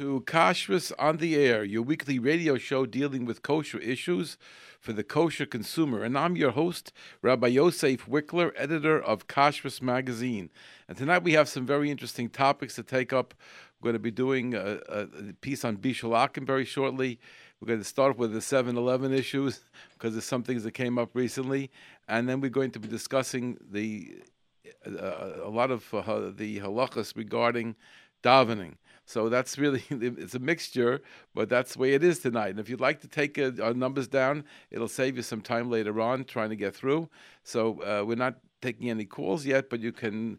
to Kashrus on the Air, your weekly radio show dealing with kosher issues for the kosher consumer. And I'm your host, Rabbi Yosef Wikler, editor of Kashrus Magazine. And tonight we have some very interesting topics to take up. We're going to be doing a, a piece on Bishul Akum very shortly. We're going to start with the 7 Eleven issues because there's some things that came up recently. And then we're going to be discussing the uh, a lot of uh, the halachas regarding davening. So that's really it's a mixture, but that's the way it is tonight. And if you'd like to take uh, our numbers down, it'll save you some time later on trying to get through. So uh, we're not taking any calls yet, but you can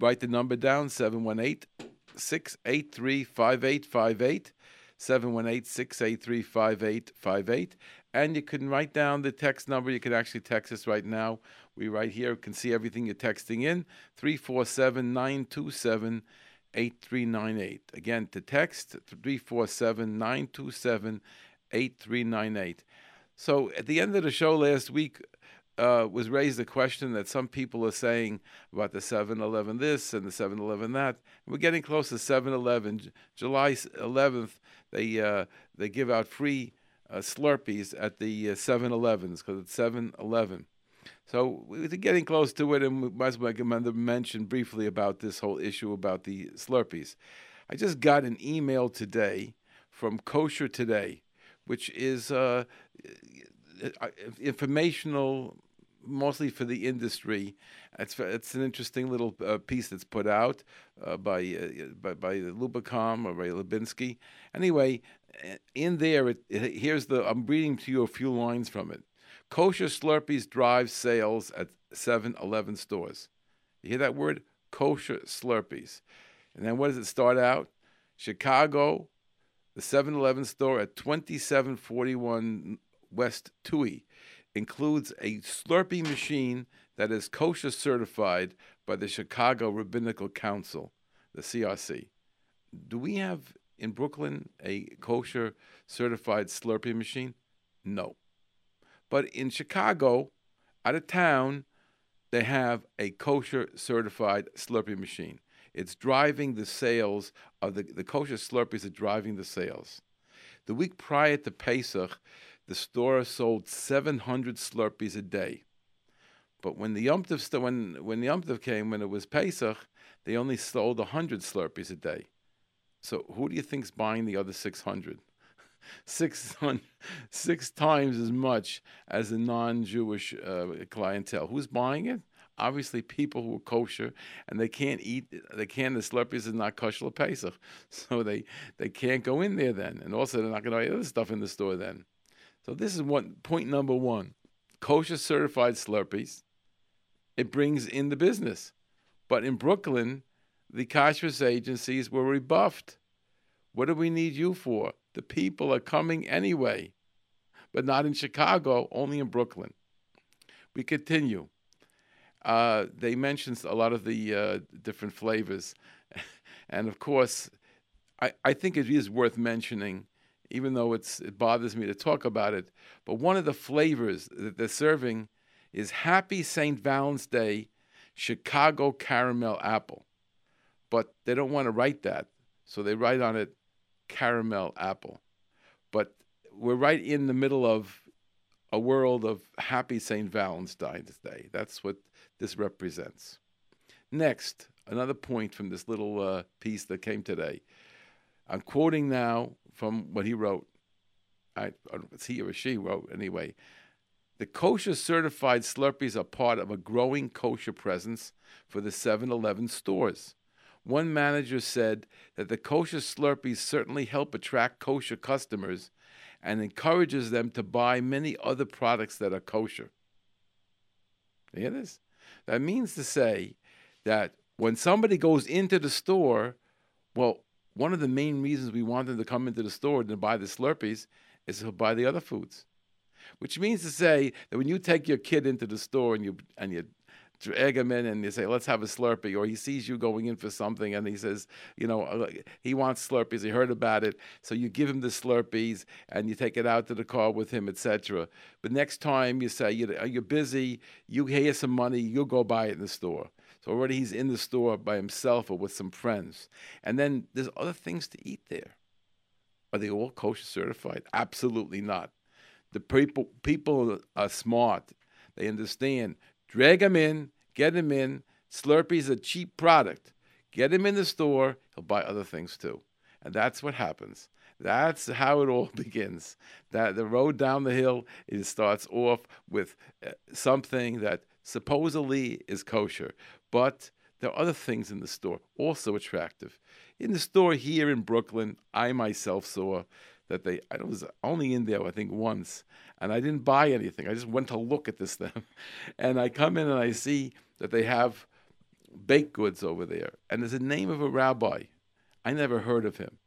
write the number down 718 683 5858. 718 683 5858. And you can write down the text number. You can actually text us right now. We right here can see everything you're texting in 347 927 8398. Again, to text 347 927 8398. So at the end of the show last week, uh, was raised a question that some people are saying about the 7 Eleven this and the 7 Eleven that. We're getting close to 7 Eleven. July 11th, they, uh, they give out free uh, Slurpees at the 7 uh, Elevens because it's 7 Eleven. So we're getting close to it, and we might as well mention briefly about this whole issue about the Slurpees. I just got an email today from Kosher Today, which is uh, uh informational, mostly for the industry. It's it's an interesting little uh, piece that's put out uh, by, uh, by by Lubicom or Ray Lubinsky. Anyway, in there, it, here's the I'm reading to you a few lines from it. Kosher Slurpees drive sales at 7 Eleven stores. You hear that word? Kosher Slurpees. And then what does it start out? Chicago, the 7 Eleven store at 2741 West Touhy includes a Slurpee machine that is kosher certified by the Chicago Rabbinical Council, the CRC. Do we have in Brooklyn a kosher certified Slurpee machine? No. But in Chicago, out of town, they have a kosher certified Slurpee machine. It's driving the sales of the, the kosher Slurpees are driving the sales. The week prior to Pesach, the store sold 700 Slurpees a day. But when the Yom Tov, when, when the Yom Tov came, when it was Pesach, they only sold 100 Slurpees a day. So who do you think's buying the other 600? Six on, six times as much as the non-Jewish uh, clientele. Who's buying it? Obviously, people who are kosher and they can't eat. They can't. The Slurpees is not kosher Pesach, so they they can't go in there then. And also, they're not going to buy other stuff in the store then. So this is one point number one: kosher certified Slurpees. It brings in the business, but in Brooklyn, the kosher agencies were rebuffed. What do we need you for? The people are coming anyway, but not in Chicago, only in Brooklyn. We continue. Uh, they mentioned a lot of the uh, different flavors. and of course, I, I think it is worth mentioning, even though it's, it bothers me to talk about it. But one of the flavors that they're serving is Happy St. Valentine's Day Chicago Caramel Apple. But they don't want to write that. So they write on it caramel apple. But we're right in the middle of a world of happy St. Valentine's Day. That's what this represents. Next, another point from this little uh, piece that came today. I'm quoting now from what he wrote. I, I don't know if it's he or she wrote anyway. The kosher certified Slurpees are part of a growing kosher presence for the 7 Eleven stores. One manager said that the kosher Slurpees certainly help attract kosher customers and encourages them to buy many other products that are kosher. Hear this? That means to say that when somebody goes into the store, well, one of the main reasons we want them to come into the store and buy the Slurpees is to buy the other foods. Which means to say that when you take your kid into the store and you and you drag him in and you say, let's have a Slurpee, or he sees you going in for something and he says, you know, uh, he wants Slurpees, he heard about it, so you give him the Slurpees and you take it out to the car with him, etc. But next time you say, you're busy, you hear some money, you'll go buy it in the store. So already he's in the store by himself or with some friends. And then there's other things to eat there. Are they all kosher certified? Absolutely not. The people people are smart. They understand. Drag them in, get them in. Slurpee's a cheap product. Get him in the store, he'll buy other things too. And that's what happens. That's how it all begins. That the road down the hill it starts off with uh, something that supposedly is kosher, but there are other things in the store also attractive. In the store here in Brooklyn, I myself saw that they I was only in there I think once, and I didn't buy anything. I just went to look at this thing, and I come in and I see that they have baked goods over there, and there's a name of a rabbi. I never heard of him.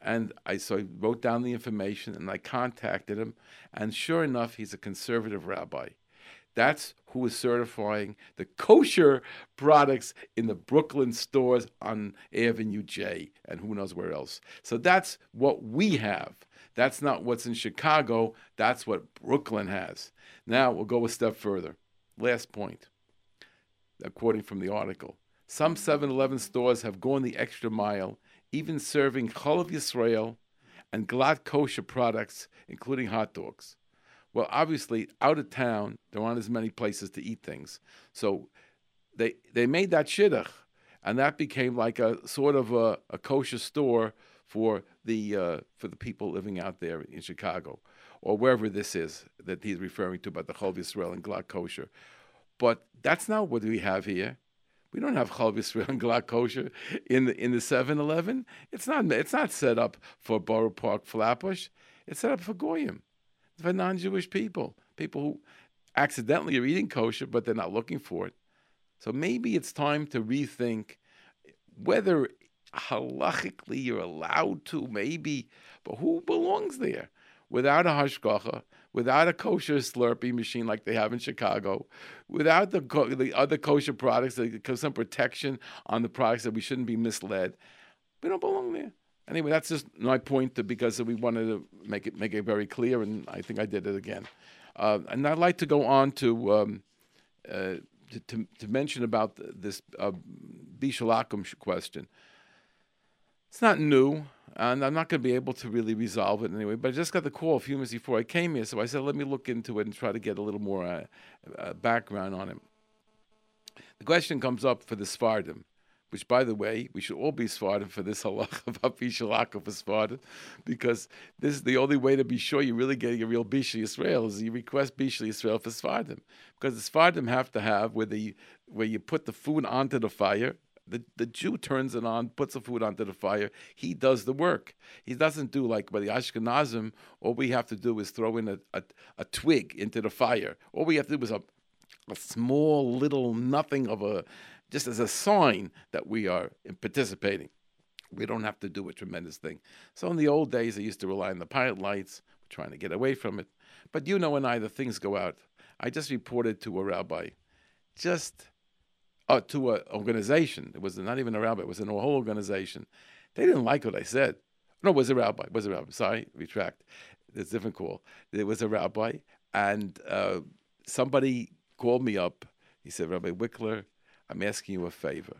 And I so I wrote down the information and I contacted him, and sure enough, he's a conservative rabbi. That's who is certifying the kosher products in the Brooklyn stores on Avenue J and who knows where else. So that's what we have. That's not what's in Chicago. That's what Brooklyn has. Now we'll go a step further. Last point quoting from the article. Some 7 Eleven stores have gone the extra mile, even serving Chalav Yisrael and Glatt kosher products, including hot dogs. Well, obviously, out of town, there aren't as many places to eat things. So they, they made that shidduch, and that became like a sort of a, a kosher store for the, uh, for the people living out there in Chicago or wherever this is that he's referring to about the Chalav Yisrael and Glatt kosher. But that's not what we have here. We don't have Chalav Yisrael and Glatt kosher in the in the 7-Eleven. It's not it's not set up for Borough Park Flatbush. It's set up for goyim, for non-Jewish people, people who accidentally are eating kosher but they're not looking for it. So maybe it's time to rethink whether halachically you're allowed to, maybe, but who belongs there? Without a hashgacha, without a kosher Slurpee machine like they have in Chicago, without the the other kosher products, some protection on the products that we shouldn't be misled. We don't belong there. Anyway, that's just my point to, because we wanted to make it make it very clear, and I think I did it again. Uh, and I'd like to go on to um, uh, to, to, to, mention about this uh, Bishul Akum question. It's not new and I'm not going to be able to really resolve it anyway. But I just got the call a few minutes before I came here, so I said, let me look into it and try to get a little more uh, uh, background on it. The question comes up for the Sephardim, which, by the way, we should all be Sephardim for this halach about for Sephardim, because this is the only way to be sure you're really getting a real Bishal Yisrael is you request Bishal Yisrael for Sephardim, because the Sephardim have to have where the where you put the food onto the fire the, the Jew turns it on, puts the food onto the fire. He does the work. He doesn't do like by the Ashkenazim. All we have to do is throw in a, a, a twig into the fire. All we have to do is a, a small little nothing of a, just as a sign that we are participating. We don't have to do a tremendous thing. So in the old days, I used to rely on the pilot lights, We're trying to get away from it. But you know, when either things go out, I just reported to a rabbi, just uh, to an organization. It was not even a rabbi; it was a whole organization. They didn't like what I said. No, it was a rabbi. It was a rabbi. Sorry, retract. It's a different call. It was a rabbi, and uh, somebody called me up. He said, Rabbi Wikler, I'm asking you a favor.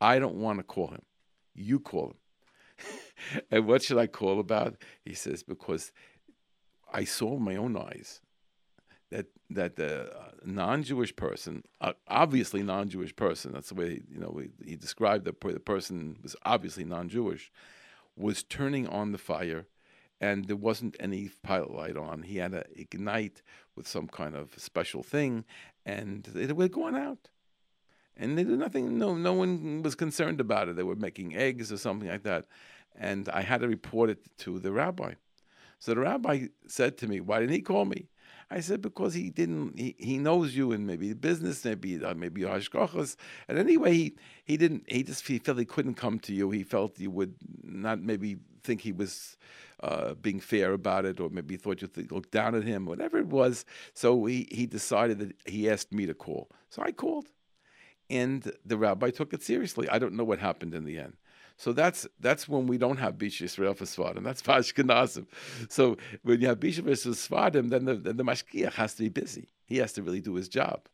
I don't want to call him. You call him. and what should I call about? He says, because I saw with my own eyes that that the uh, non-Jewish person, uh, obviously non-Jewish person, that's the way you know he, he described the the person was obviously non-Jewish, was turning on the fire, and there wasn't any pilot light on. He had to ignite with some kind of special thing, and it was going out. And they did nothing. No, no one was concerned about it. They were making eggs or something like that, and I had to report it to the rabbi. So the rabbi said to me, "Why didn't he call me?" I said because he didn't. He, he knows you and maybe the business, maybe uh, maybe hashgachas. And anyway, he he didn't. He just he felt he couldn't come to you. He felt you would not maybe think he was uh, being fair about it, or maybe thought you looked down at him, whatever it was. So he he decided that he asked me to call. So I called, and the rabbi took it seriously. I don't know what happened in the end. So that's that's when we don't have Bisha Israel for Svardim. That's for So when you have Bisha versus Svardim, then the, then the Mashkiach has to be busy. He has to really do his job.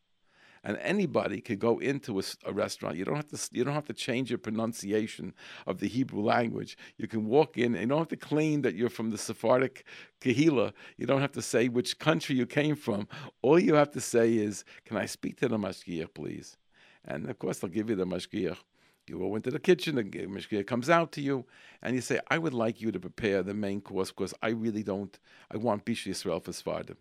and anybody could go into a, a, restaurant. You don't have to you don't have to change your pronunciation of the Hebrew language. You can walk in and you don't have to claim that you're from the Sephardic Kehila. You don't have to say which country you came from. All you have to say is, "Can I speak to the mashgiach, please?" And of course, they'll give you the mashgiach. You go into the kitchen, the mashgiach comes out to you, and you say, "I would like you to prepare the main course because I really don't. I want Bish Yisrael for Svardim."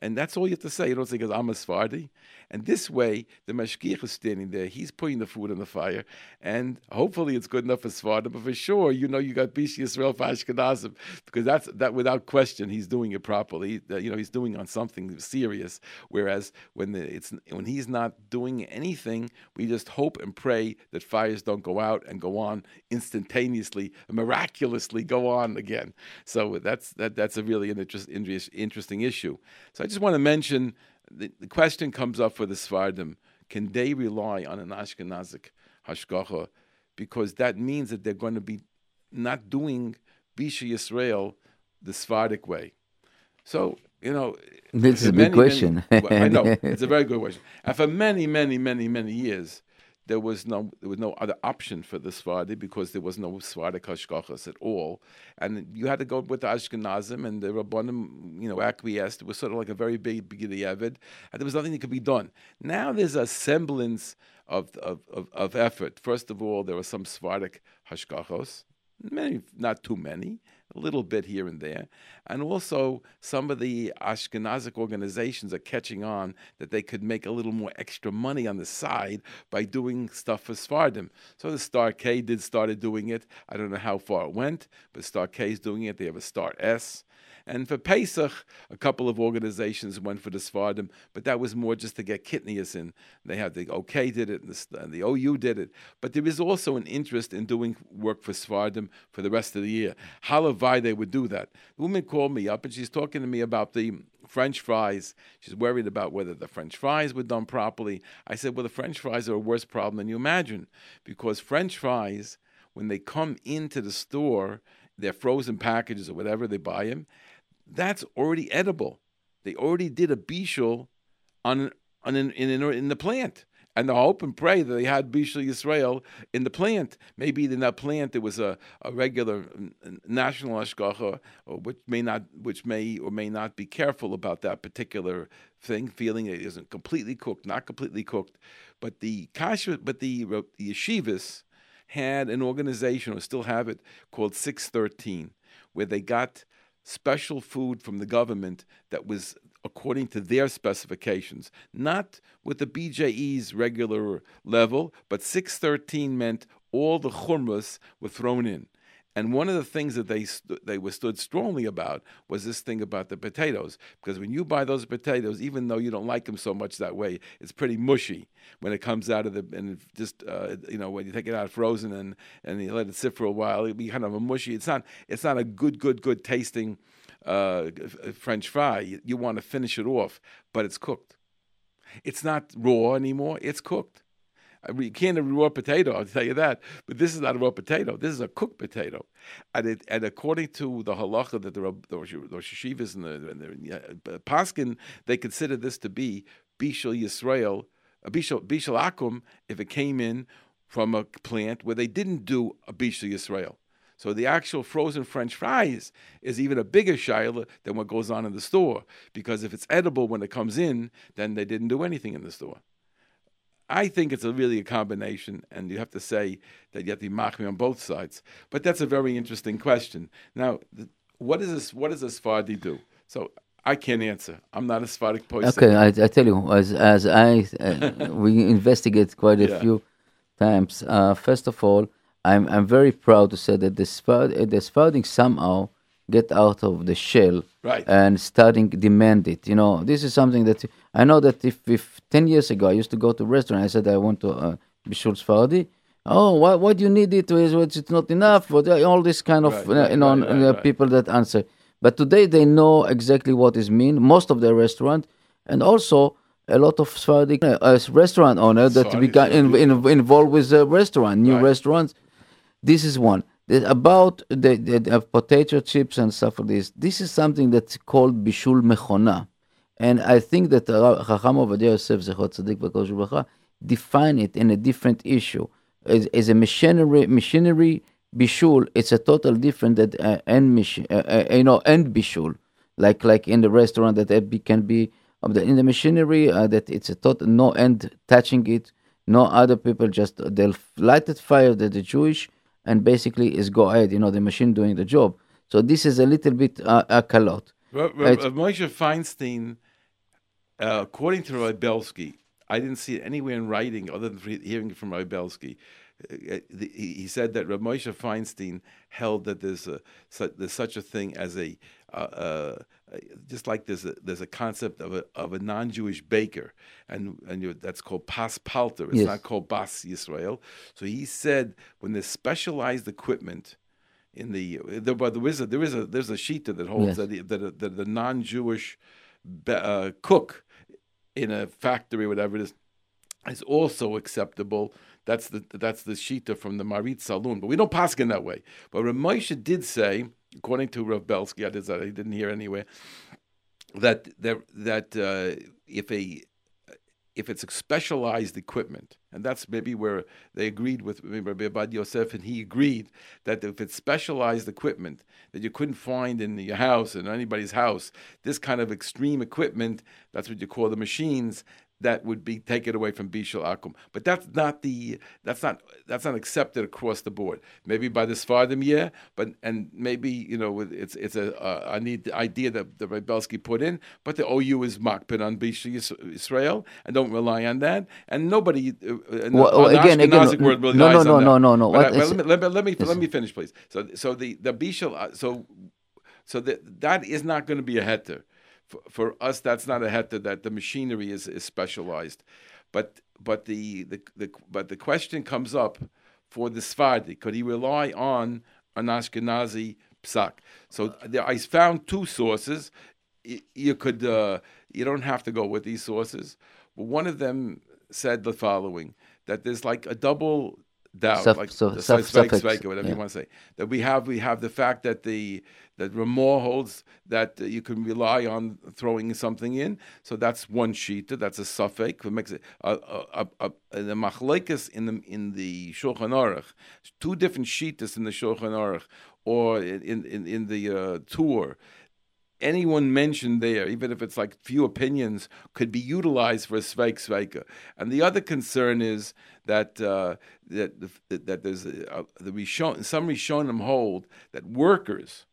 And that's all you have to say. You don't say, I'm a Sephardi. And this way, the mashgiach is standing there. He's putting the food on the fire. And hopefully it's good enough for Sephardi. But for sure, you know you got Bishi Yisrael for Ashkenazim. Because that's, that without question, he's doing it properly. You know, he's doing on something serious. Whereas when, the, it's, when he's not doing anything, we just hope and pray that fires don't go out and go on instantaneously, miraculously go on again. So that's, that, that's a really an interest, interesting issue. So I just want to mention the, the question comes up for the Svardim can they rely on an Ashkenazic hashgacha? Because that means that they're going to be not doing Bisha Yisrael the Sephardic way. So, you know. This is a big question. Many, well, I know, it's a very good question. And for many, many, many, many years, there was no there was no other option for the Sephardi because there was no Sephardic hashgachas at all, and you had to go with the Ashkenazim and the Rabbanim, you know, acquiesced. It was sort of like a very big beginning Evid, and there was nothing that could be done. Now there's a semblance of of, of, effort. First of all, there were some Sephardic hashgachos, many, not too many, a little bit here and there. And also, some of the Ashkenazic organizations are catching on that they could make a little more extra money on the side by doing stuff for Svardim. So the Star K did started doing it. I don't know how far it went, but Star K is doing it. They have a Star S. And for Pesach, a couple of organizations went for the Svardim, but that was more just to get Kitnius in. They had the OK did it, and the, and the, OU did it. But there is also an interest in doing work for Svardim for the rest of the year. Halavai, they would do that. The woman called me up and she's talking to me about the French fries. She's worried about whether the French fries were done properly. I said, well, the French fries are a worse problem than you imagine because French fries, when they come into the store, they're frozen packages or whatever, they buy them that's already edible. They already did a bishul on, on in, in, in the plant. And the hope and pray that they had Bishul Yisrael in the plant. Maybe in that plant there was a, a regular national ashgacha, uh, which may not, which may or may not be careful about that particular thing, feeling it isn't completely cooked, not completely cooked. But the kasha, but the, uh, the yeshivas had an organization, or still have it, called Six Thirteen, where they got special food from the government that was according to their specifications, not with the BJE's regular level, but 613 meant all the chumras were thrown in. And one of the things that they st- they were stood strongly about was this thing about the potatoes, because when you buy those potatoes, even though you don't like them so much that way, it's pretty mushy when it comes out of the and just uh, you know when you take it out frozen and and you let it sit for a while, it'll be kind of a mushy. It's not it's not a good good good tasting uh, French fry. You, you want to finish it off, but it's cooked. It's not raw anymore. It's cooked. You can't have raw potato, I'll tell you that. But this is not a raw potato. This is a cooked potato. And, it, and according to the halacha that the, the, the Shishivas and the, and the uh, Paskin, they consider this to be Bishal Yisrael, uh, Bishal, Bishal Akum, if it came in from a plant where they didn't do a Bishal Yisrael. So the actual frozen French fries is even a bigger shaila than what goes on in the store. Because if it's edible when it comes in, then they didn't do anything in the store. I think it's a really a combination, and you have to say that you have to be machmi on both sides. But that's a very interesting question. Now, what is this? What does a Sephardi do? So I can't answer. I'm not a Sephardic person. Okay, I, I tell you, as as I uh, we investigate quite a yeah. few times. Uh, first of all, I'm I'm very proud to say that the Sephardi, the Sephardic somehow get out of the shell right. and starting demand it. You know, this is something that I know that if, if 10 years ago I used to go to a restaurant, I said I want to uh, be Schultz Fardi. Oh, why, why do you need it? It's not enough. But all this kind of, right, uh, you know, right, uh, people that answer. But today they know exactly what is mean, most of the restaurant, and also a lot of Sephardic uh, restaurant owner that become in, in, involved with the restaurant, new restaurants. This is one about the, the, potato chips and stuff like this. This is something that's called bishul mechona, And I think that Chacham Ovadia Yosef Zechot Tzadik V'Kodesh V'Bracha define it in a different issue. As, as a machinery, machinery bishul, it's a total different uh, end uh, uh, you know end bishul, like like in the restaurant that it can be the in the machinery uh, that it's a total no end touching it, no other people just they'll light it fire that the Jewish and basically is go ahead, you know, the machine doing the job. So this is a little bit uh, a. Rav Right. Rav Moshe Feinstein, uh, according to Rav Belsky, I didn't see it anywhere in writing other than hearing it from Rav Belsky. Uh, uh, the- He said that Rav Moshe Feinstein held that there's a su- there's such a thing as a uh, uh, just like there's a there's a concept of a of a non-Jewish baker, and and that's called pas palter. It's Yes. not called pas Yisrael. So he said when there's specialized equipment in the there, but there is a there is a there's a shita that holds Yes. that, the, that, that the non-Jewish uh, cook in a factory, whatever it is, is also acceptable. That's the that's the shita from the Marit Saloon, but we don't pass in that way. But Rav Moshe did say, according to Rav Belsky, I, did, I didn't hear anywhere, that that that uh, if a if it's specialized equipment, and that's maybe where they agreed with Rabbi Abad Yosef, and he agreed that if it's specialized equipment that you couldn't find in your house in anybody's house, this kind of extreme equipment, that's what you call the machines, that would be taken away from Bishul Akum. But that's not the that's not that's not accepted across the board. Maybe by the Sfardim, yeah, but and maybe you know with- it's it's a uh, I need the idea that the Rav Belsky put in, but the OU is makpid on Bishul Israel and don't rely on that, and nobody uh, in the, Well, on again- again, Ashkenazic world no, relies no, on no, no, no, no. But What I- let me let me let me, let me finish, please. So so the the Bishul uh, so so that that is not going to be a heter. For, for us, that's not a heter. That the machinery is, is specialized, but but the, the the but the question comes up for the Sfardi. Could he rely on an Ashkenazi psak? So there, I found two sources. Y- You could uh, you don't have to go with these sources. But one of them said the following: that there's like a double doubt, Suff- like so- the suff- Sveik- suffix, Sveik, whatever yeah. you want to say. That we have we have the fact that the that Ramor holds that you can rely on throwing something in. So that's one sheet. That's a suffix. It makes it a a a, a the machlekes in the in the Shulchan Aruch. Two different sheetas in the Shulchan Aruch or in in in the uh, Tur anyone mentioned there, even if it's like few opinions, could be utilized for a sveik sveika. And the other concern is that uh, that that, there's a, the Rishon, some Rishonim hold that workers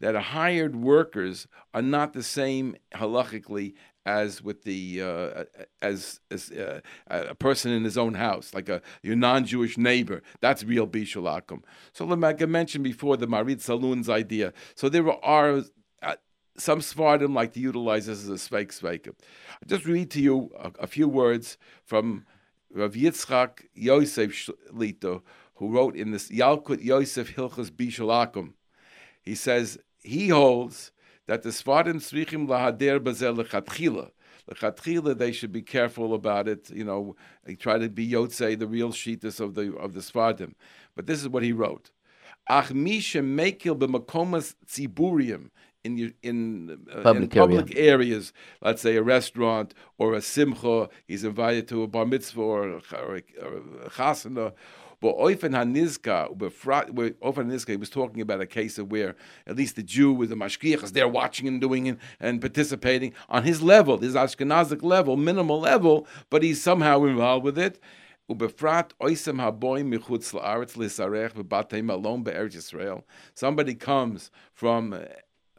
that are hired workers are not the same halachically as with the uh, as as uh, a person in his own house, like a your non-Jewish neighbor. That's real bishul akum. So like I mentioned before, the Marit Saloon's idea. So there are uh, some Svardim like to utilize this as a sveik sveik. I'll just read to you a, a few words from Rav Yitzchak Yosef Shlito, who wrote in this Yalkut Yosef Hilchas Bishul Akum. He says he holds that the Svardim Srichim Lahader Bazel Lechatchila. Lechatchila, they should be careful about it. You know, try to be Yotzei, the real sheetus of the of the Svardim. But this is what he wrote: Ach misha mekil b'makomas tziburium in your, in, uh, public, in public areas, let's say a restaurant or a simcha, he's invited to a bar mitzvah or, or, a, or a chasana. But Oifen Hanizka, Oifen Hanizka, he was talking about a case of where at least the Jew with the mashkiach is there watching and doing and participating on his level, his Ashkenazic level, minimal level, but he's somehow involved with it. Somebody comes from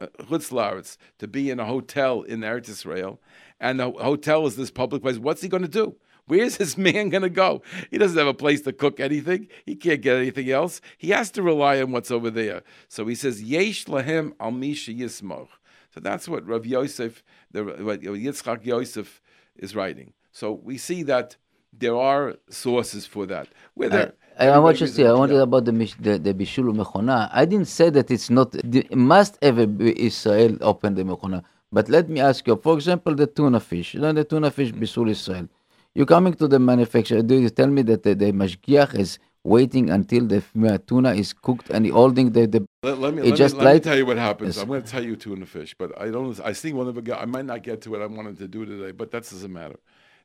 Chutz to be in a hotel in Eretz Israel, and the hotel is this public place. What's he going to do? Where's this man going to go? He doesn't have a place to cook anything. He can't get anything else. He has to rely on what's over there. So he says, Yesh lahem al misha yismoch. So that's what Rav Yosef, the, what Yitzchak Yosef is writing. So we see that there are sources for that. Whether I, I want to say, I wanted about the the, the bishul mechona. I didn't say that it's not the, must ever be Israel open the mechona. But let me ask you, for example, the tuna fish. You know, the tuna fish bishul Israel. You coming to the manufacturer, do you tell me that the, the mashgiach is waiting until the uh, tuna is cooked and holding the, the Let, let me, let, just me, let me tell you what happens. Yes. I'm going to tell you tuna fish, but I don't. I think one of the guy. I might not get to it. I wanted to do today, but that doesn't matter.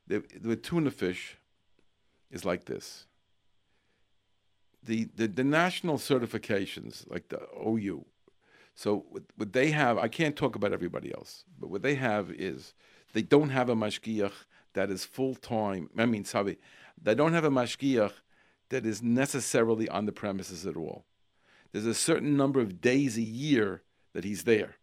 The, the tuna fish is like this. The, the the national certifications, like the OU. So what, what they have, I can't talk about everybody else, but what they have is they don't have a mashgiach that is full time. I mean, sorry, they don't have a mashgiach that is necessarily on the premises at all. There's a certain number of days a year that he's there.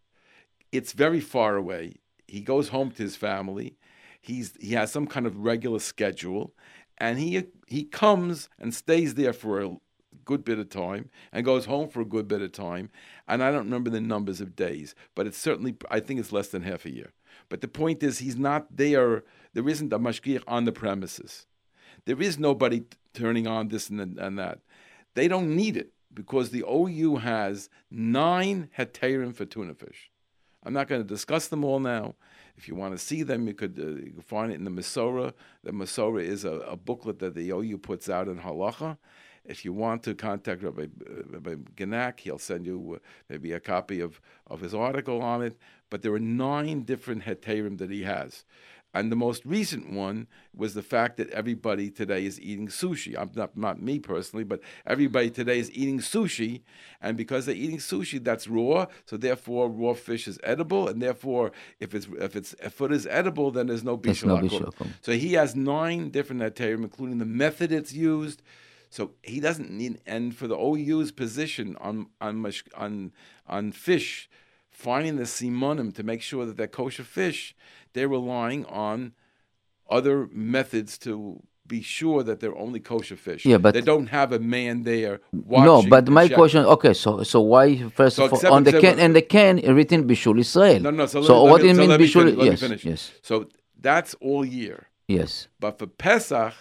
It's very far away. He goes home to his family. He's he has some kind of regular schedule, and he he comes and stays there for a good bit of time and goes home for a good bit of time. And I don't remember the numbers of days, but it's certainly I think it's less than half a year. But the point is, he's not there. There isn't a mashgiach on the premises. There is nobody t- turning on this and, and that. They don't need it because the OU has nine heterim for tuna fish. I'm not going to discuss them all now. If you want to see them, you could, uh, find it in the Masorah. The Masorah is a, a booklet that the OU puts out in halacha. If you want to contact Rabbi, uh, Rabbi Genack, he'll send you uh, maybe a copy of, of his article on it. But there are nine different heterim that he has. And the most recent one was the fact that everybody today is eating sushi. I'm not, not me personally, but everybody today is eating sushi. And because they're eating sushi, that's raw. So therefore, raw fish is edible. And therefore, if it's if it's if it is edible, then there's no There's no bishul bishul hakum. hakum. So he has nine different heterim, including the method it's used. So he doesn't need. And for the OU's position on on on on fish, finding the simonim to make sure that they're kosher fish, they're relying on other methods to be sure that they're only kosher fish. Yeah, but- they don't have a man there. no, but to my check. question. Okay, so so why first So of all on the can and the can written Bishul Israel? No, no. So, so let what do you mean Bishul? let me yes, yes, So that's all year. yes. But for Pesach,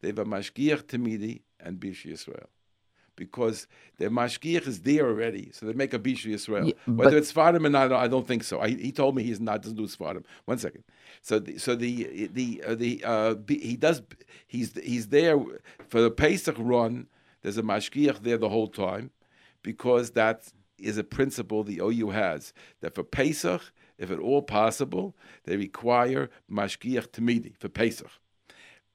they have a mashgiach tamidi and bishi Yisrael. Because the mashgiach is there already, so they make a bishi Yisrael. Yeah, Whether it's Sfadim or not, I don't- think so. I, he told me he's not doesn't do Sfadim. One second. So, the, so the the uh, the uh, he does he's he's there for the Pesach run. There's a mashgiach there the whole time, because that is a principle the OU has that for Pesach, if at all possible, they require mashgiach tamidi for Pesach.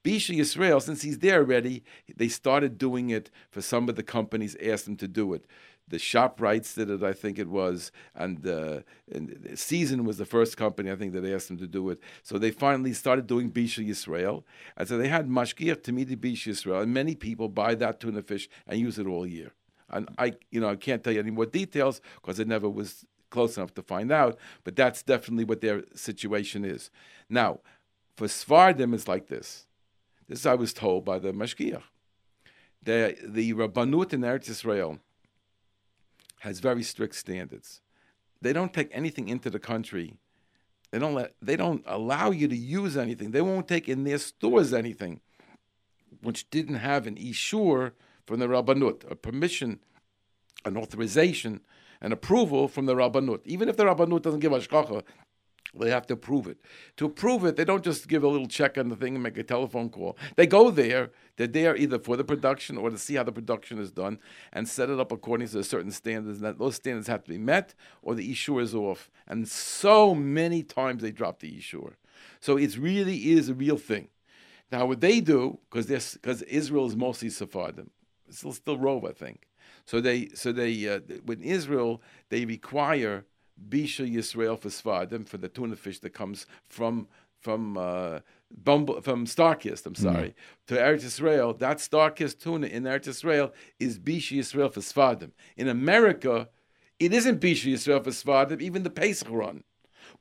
Bisha Yisrael, since he's there already, they started doing it for some of the companies asked them to do it. The shop rights did it, I think it was, and, uh, and Season was the first company I think that asked them to do it. So they finally started doing Bisha Yisrael, and so they had Mashgiach Tamidi Bisha Yisrael, and many people buy that tuna fish and use it all year. And I, you know, I can't tell you any more details because it never was close enough to find out. But that's definitely what their situation is. Now, for Svardim, it's like this. This I was told by the Mashgiach. The, the Rabbanut in Eretz Israel has very strict standards. They don't take anything into the country. They don't let. They don't allow you to use anything. They won't take in their stores anything, which didn't have an ishur from the Rabbanut, a permission, an authorization, an approval from the Rabbanut. Even if the Rabbanut doesn't give hashgacha, they have to approve it. To approve it, they don't just give a little check on the thing and make a telephone call. They go there. They're there either for the production or to see how the production is done and set it up according to certain standards. And that those standards have to be met, or the ishur is off. And so many times they drop the ishur. So it really is a real thing. Now, what they do, because because Israel is mostly Sephardim, it's still, still Rove, I think. So they, so they, uh, with Israel, they require Bisha Yisrael for Svardim for the tuna fish that comes from from uh, Bumble, from Starkist. I'm sorry to Eretz Israel. That Starkist tuna in Eretz Israel is Bisha Yisrael for Svardim. In America, it isn't Bisha Yisrael for Svardim. Even the Pesach run.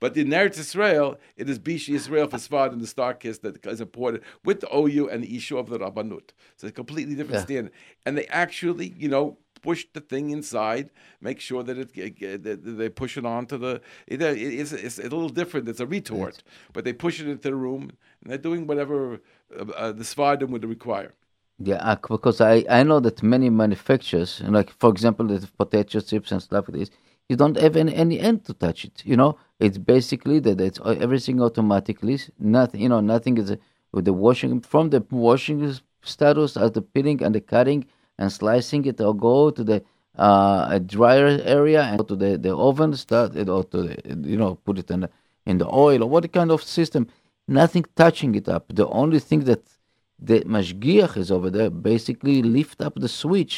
But in Eretz Israel, it is Bishi Israel for and the Starkist that is imported with the OU and the ishur of the Rabbanut. So it's a completely different Yeah. standard. And they actually, you know, push the thing inside, make sure that it that they push it onto the. It, it's, it's a little different. It's a retort, but they push it into the room and they're doing whatever uh, uh, the Svardim would require. Yeah, uh, because I, I know that many manufacturers, like for example, the potato chips and stuff like this, you don't have any, any end to touch it. You know, it's basically that it's uh, everything automatically. Nothing, you know, nothing is uh, with the washing from the washing status as the peeling and the cutting and slicing it, or go to the uh, a dryer area and go to the, the oven, start it, or to the, you know put it in the, in the oil or what kind of system. Nothing touching it up. The only thing that the mashgiach is over there basically lift up the switch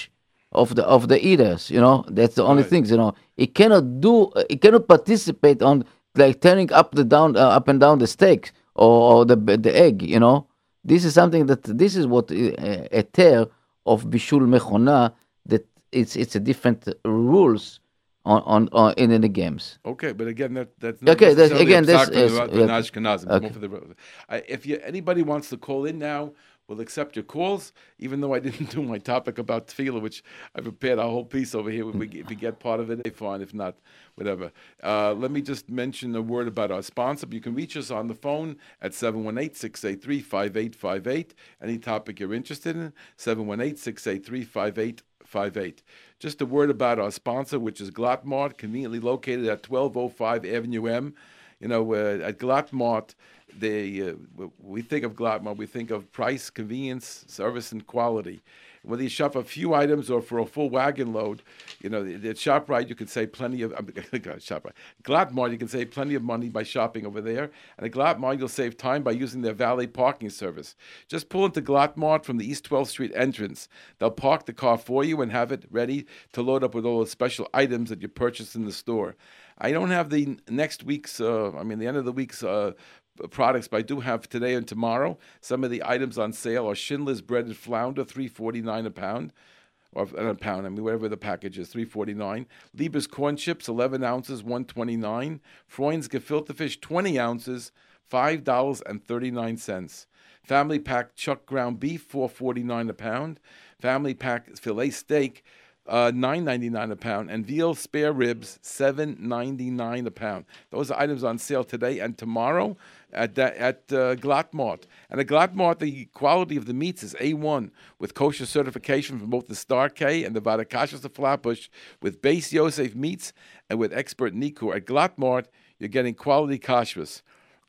of the of the eaters. You know that's the only Right. things. You know it cannot do. It cannot participate on like turning up the down uh, up and down the steak or, or the the egg. You know this is something that this is what uh, a tear of bishul mechona that it's it's a different rules on on, on in, the games. Okay, but again, that that's Okay, that's- again, that's- psak yes, for the- yeah. the Ashkenazim, Okay. more for the- I- If you, anybody wants to call in now, we'll accept your calls. Even though I didn't do my topic about tefillah, which I prepared a whole piece over here. If we, if we get part of it, fine. If not, whatever. Uh, let me just mention a word about our sponsor. You can reach us on the phone at 718-683-5858. Any topic you're interested in, 718-683-5858. Just a word about our sponsor, which is Glatt Mart, conveniently located at 1205 Avenue M. You know, uh, at Glatt Mart, they uh, we think of Glatt Mart, we think of price, convenience, service, and quality. Whether you shop a few items or for a full wagon load, you know, at ShopRite you can save plenty of God, ShopRite, Glatt Mart you can save plenty of money by shopping over there, and at Glatt Mart you'll save time by using their valet parking service. Just pull into Glatt Mart from the East 12th Street entrance. They'll park the car for you and have it ready to load up with all the special items that you purchased in the store. I don't have the next week's, uh, I mean, the end of the week's uh, Uh, products, but I do have today and tomorrow. Some of the items on sale are Schindler's breaded flounder, three forty nine a pound, or uh, a pound. I mean, whatever the package is, three forty nine. Lieber's corn chips, eleven ounces, one twenty nine. Freund's gefilte fish, twenty ounces, five dollars and thirty nine cents. Family pack chuck ground beef, four forty nine a pound. Family pack filet steak, uh, nine ninety nine a pound, and veal spare ribs seven ninety nine a pound. Those are items on sale today and tomorrow at that, at uh, Glatt Mart. And at Glatt Mart, the quality of the meats is A one with kosher certification from both the Star K and the Vaad Hakashrus of Flatbush, with Beis Yosef meats and with expert Nikur. At Glatt Mart, you're getting quality kashrus.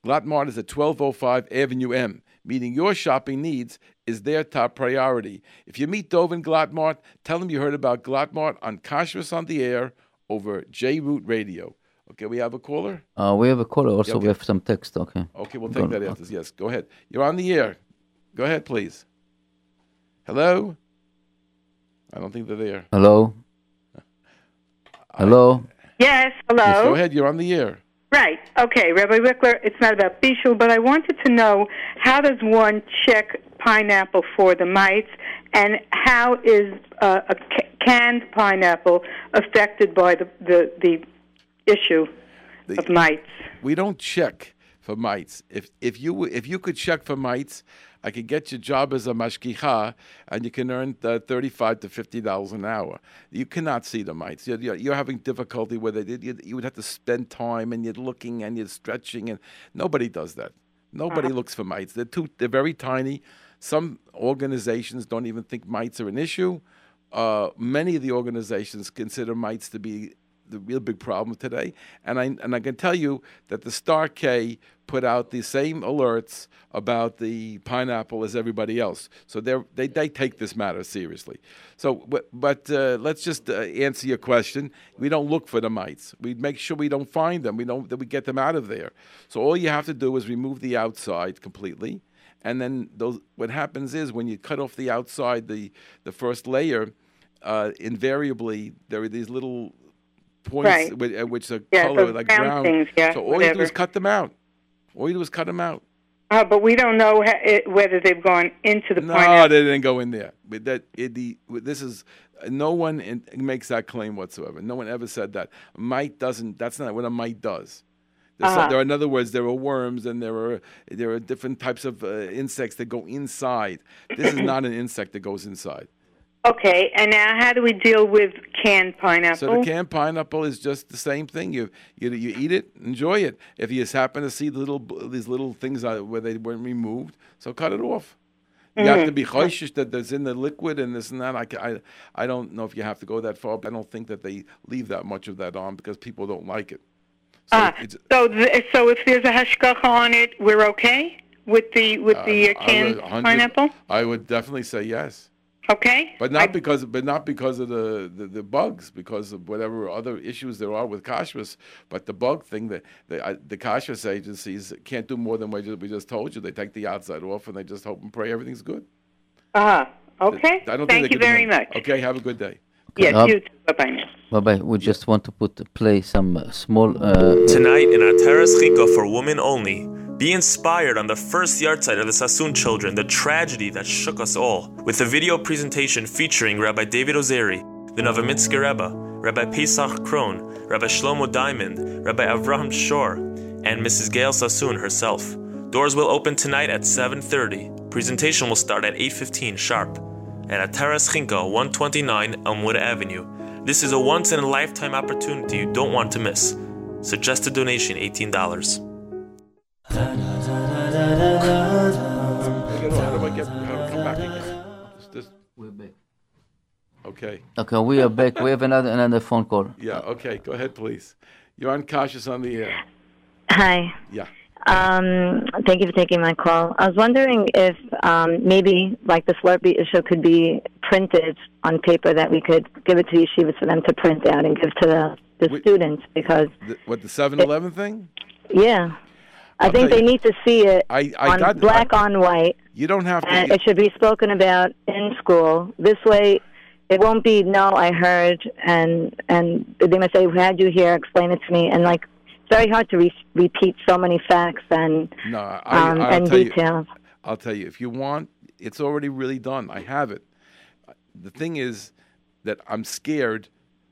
Glatt Mart is at 1205 Avenue M. Meeting your shopping needs is their top priority. If you meet Dove in Glatt Mart, tell them you heard about Glatt Mart on Kashrus on the Air over JRoot Radio. Okay, we have a caller? Uh, we have a caller. Also, okay. we have some text. Okay. Okay, we'll Go take on. that after. Yes, go ahead. You're on the air. Go ahead, please. Hello? I don't think they're there. Hello. Hello. Yes, hello. Yes, go ahead. You're on the air. Right. Okay, Rabbi Wikler, it's not about Bishul, but I wanted to know how does one check pineapple for the mites, and how is uh, a canned pineapple affected by the the, the issue The- of mites? we don't check for mites. If if you if you could check for mites, I could get your job as a mashkicha, and you can earn uh, thirty-five to fifty dollars an hour. You cannot see the mites. You're, you're, you're having difficulty with it. You, you would have to spend time, and you're looking, and you're stretching, and nobody does that. Nobody looks for mites. They're too. They're very tiny. Some organizations don't even think mites are an issue. Uh, many of the organizations consider mites to be the real big problem today. And I and I can tell you that the Star K put out the same alerts about the pineapple as everybody else. So they they take this matter seriously. So but, but uh, let's just uh, answer your question. We don't look for the mites. We make sure we don't find them. We don't that we get them out of there. So all you have to do is remove the outside completely. And then those, what happens is when you cut off the outside, the, the first layer, uh, invariably there are these little points Right. with, uh, which are Yeah, color like round brown. things, yeah, so all you do is cut them out. All you do is cut them out. Uh, but we don't know it, whether they've gone into the No, pineapple. they didn't go in there. But that it, the this is no one in, makes that claim whatsoever. No one ever said that. Mite doesn't. That's not what a mite does. Uh-huh. there are, in other words, there are worms and there are there are different types of uh, insects that go inside. This is not an insect that goes inside. Okay, and now how do we deal with canned pineapple? So the canned pineapple is just the same thing. You you you eat it, enjoy it. If you just happen to see the little these little things where they weren't removed, so cut it off. You have to mm. be choishish that there's in the liquid and this and that. I, I, I don't know if you have to go that far, but I don't think that they leave that much of that on because people don't like it. So ah, it's, so, th- so if there's a hashgacha on it, we're okay. with the with um, the uh, I canned would- pineapple? I would definitely say yes. Okay. But not I- because, but not because of the, the, the bugs, because of whatever other issues there are with kashrus. But the bug thing, the the, I the kashrus agencies can't do more than we just, we just told you. They take the outside off and they just hope and pray everything's good. Uh-huh. Okay. I don't Thank they you very more. much. Okay, have a good day. Yes, Uh, you too. Bye-bye. Bye bye. We just want to put play some uh, small. Uh, Tonight in Ataras Chika for women only. Be inspired on the first yahrzeit of the Sassoon children, the tragedy that shook us all, with a video presentation featuring Rabbi David Ozeri, the Novominsker Rebbe, Rabbi Pesach Krohn, Rabbi Shlomo Diamond, Rabbi Avraham Shor, and Mrs. Gayle Sassoon herself. Doors will open tonight at 7:30. Presentation will start at 8:15 sharp at Ataras Chinka, 129 Elmwood Avenue. This is a once in a lifetime opportunity you don't want to miss. Suggested donation $18. How do I get? How do I come back again? Just- just- We're back. okay. Okay, we are back. We have another another phone call. Yeah. Okay. Go ahead, please. You're on Kashrus on the air. Hi. Yeah. Um, thank you for taking my call. I was wondering if um, maybe, like the Slurpee issue, could be printed on paper that we could give it to yeshivas for them to print out and give to the, the Wait. students because, The, what the 7-Eleven thing? yeah, I I'll think they you- need to see it I, I on got black I, on white, You don't have to. and it should be spoken about in school. This way, it won't be no, I heard, and and they must say, we "Had you here? Explain it to me." And like, it's very hard to re- repeat so many facts and no, I, um, and tell you. details. I'll tell you, if you want, it's already really done. I have it. The thing is that I'm scared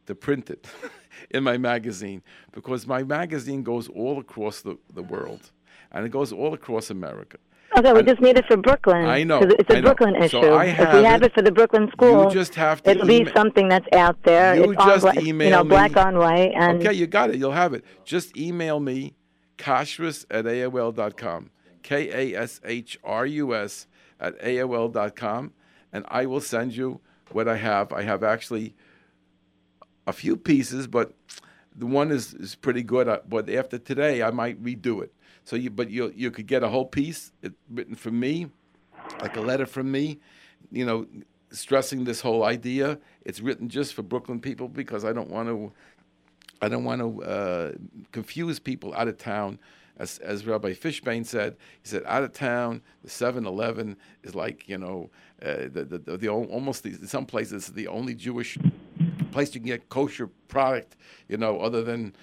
to print it in my magazine because my magazine goes all across the, the world and it goes all across America. Okay, we And- just need it for Brooklyn. I know. it's a I. Brooklyn So issue. I if we have it. it, for the Brooklyn school, you just have to it'll be something that's out there. You it's on just bla- you know, me. black on white, and okay, you got it. You'll have it. Just email me, kashrus at AOL.com. K A S H R U S at AOL.com. And I will send you what I have. I have actually a few pieces, but the one is, is pretty good. Uh, But after today, I might redo it. So you, but you you could get a whole piece written from me, like a letter from me, you know, stressing this whole idea. It's written just for Brooklyn people because I don't want to, I don't want to uh, confuse people out of town. As, as Rabbi Fishbane said, he said, out of town, the 7-Eleven is like, you know, uh, the, the, the, the almost the, in some places the only Jewish place you can get kosher product, you know, other than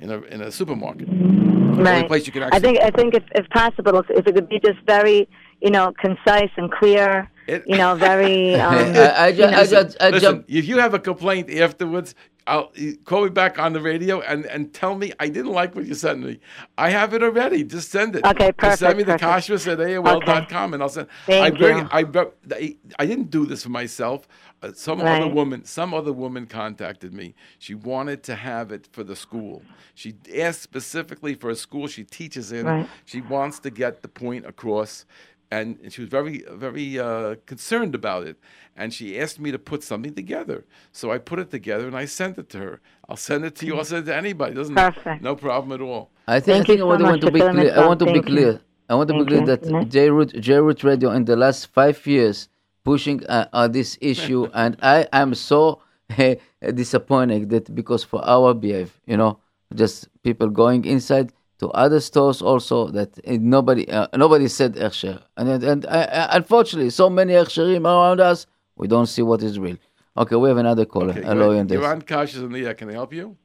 in a in a supermarket. The only right. place you can I think I think if, if possible, if it could be just very, you know, concise and clear, It- you know, very. Um, I, I, ju- I, ju- I Listen, jump. if you have a complaint afterwards, I'll call me back on the radio and, and tell me I didn't like what you sent me. I have it already. Just send it. Okay, Just send me the kashrus at AOL.com and I'll send. Thank I bring, you. I, br- I, I didn't do this for myself. Uh, some other woman, some other woman contacted me. She wanted to have it for the school. She asked specifically for a school she teaches in. Right. She wants to get the point across, and she was very, very uh, concerned about it. And she asked me to put something together. So I put it together and I sent it to her. I'll send it to you. I'll send it to anybody. Doesn't Perfect. no problem at all. I think, Thank I think I want, so I want to be clear. I want to be Thank you. clear. I want to be clear you. that Mhm. JRoot, JRoot Radio in the last five years pushing uh, uh, this issue, and I am so uh, disappointed that because for our behave, you know, just people going inside to other stores also that uh, nobody uh, nobody said Ersher, and and, and uh, uh, unfortunately, so many Ersherim around us, we don't see what is real. Okay, we have another caller. Okay, go Hello, ahead. and You're on Kashrus in the air. Can I help you?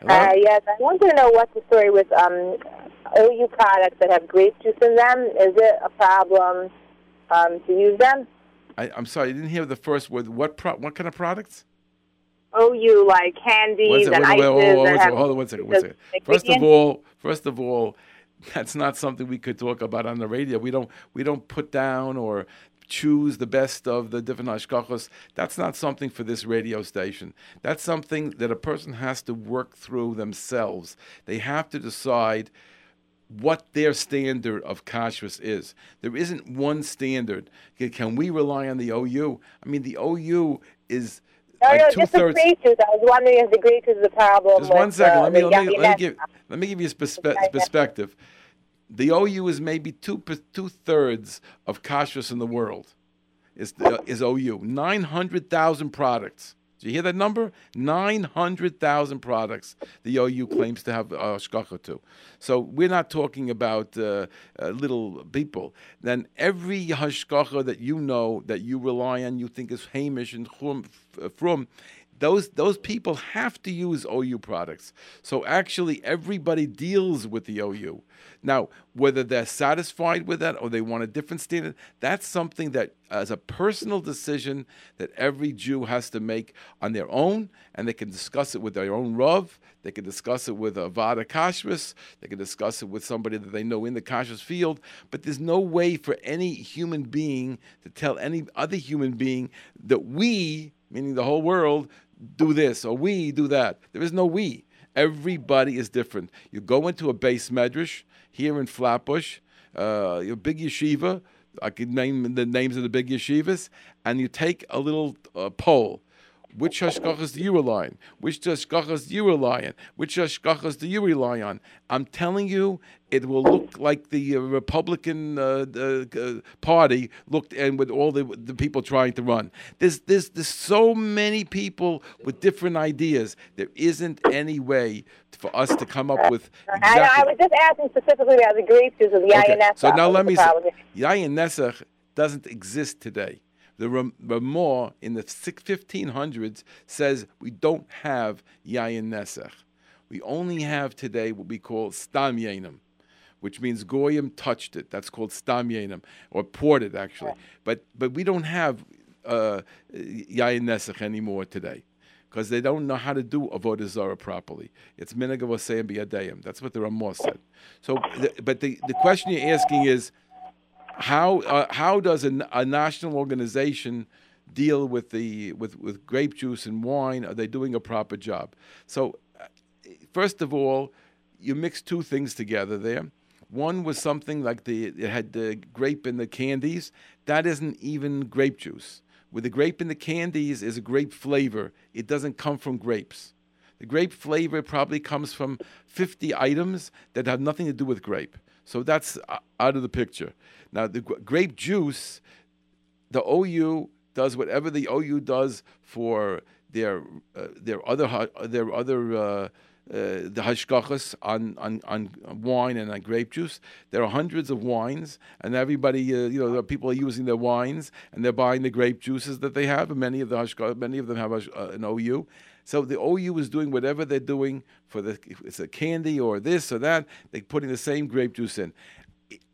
Hello? Uh, yes, I want to know what's the story with um, OU products that have grape juice in them. Is it a problem um, to use them? I, I'm sorry, I didn't hear the first word. What pro- what kind of products? OU like One candies second, and ices. hold on one second, one juice First of all, first of all, that's not something we could talk about on the radio. We don't we don't put down or choose the best of the different hashgachos. That's not something for this radio station. That's something that a person has to work through themselves. They have to decide what their standard of kashrus is. There isn't one standard. Can we rely on the OU? I mean, the OU is No, like no, two just the thirds. I was wondering if the is a problem. Just with, one second. Uh, let me let me, let me give let me give you a perspe- perspective. The OU is maybe two two thirds of kashrus in the world. Is the, is OU nine hundred thousand products. Do you hear that number? 900,000 products the OU claims to have uh, to. So we're not talking about uh, uh, little people. Then every hashgacha that you know, that you rely on, you think is Hamish and Frum, those those people have to use OU products. So actually, everybody deals with the OU. Now, whether they're satisfied with that or they want a different standard, that's something that, as a personal decision, that every Jew has to make on their own, and they can discuss it with their own rav. They can discuss it with a Vaad Hakashrus. They can discuss it with somebody that they know in the kashrus field. But there's no way for any human being to tell any other human being that we, meaning the whole world, do this or we do that. There is no we. Everybody is different. You go into a beis medrash here in Flatbush, uh, your big yeshiva. I could name the names of the big yeshivas, and you take a little uh, poll which hashgachas do you rely on? Which hashgachas do you rely on? Which hashgachas do you rely on? I'm telling you, it will look like the uh, Republican uh, uh, Party looked and with all the, the people trying to run. There's, there's, there's so many people with different ideas. There isn't any way for us to come up with exactly. I, I was just asking specifically about the Jews of the okay. So now let me say, Yayin Nesach doesn't exist today. The Ramah in the 1500s says we don't have Yayin Nesach. We only have today what we call Stam Yeinam, which means Goyim touched it. That's called Stam Yeinam, or poured it actually. But, but we don't have uh, Yayin Nesach anymore today because they don't know how to do avodah zarah properly. It's minhag biyadayim. That's what the Ramah said. So, the, but the, the question you're asking is, how uh, how does a, a, national organization deal with the with, with grape juice and wine? Are they doing a proper job? So, uh, first of all, you mix two things together there. One was something like the it had the grape in the candies. That isn't even grape juice. With the grape in the candies is a grape flavor. It doesn't come from grapes. The grape flavor probably comes from 50 items that have nothing to do with grape. So that's uh, out of the picture. Now, the grape juice, the OU does whatever the OU does for their uh, their other their other uh, uh, the hashgachas on, on, on wine and on grape juice. There are hundreds of wines, and everybody, uh, you know, people are using their wines and they're buying the grape juices that they have. And many of the hashgachas, many of them have uh, an OU. So the OU is doing whatever they're doing for the it's a candy or this or that. They're putting the same grape juice in.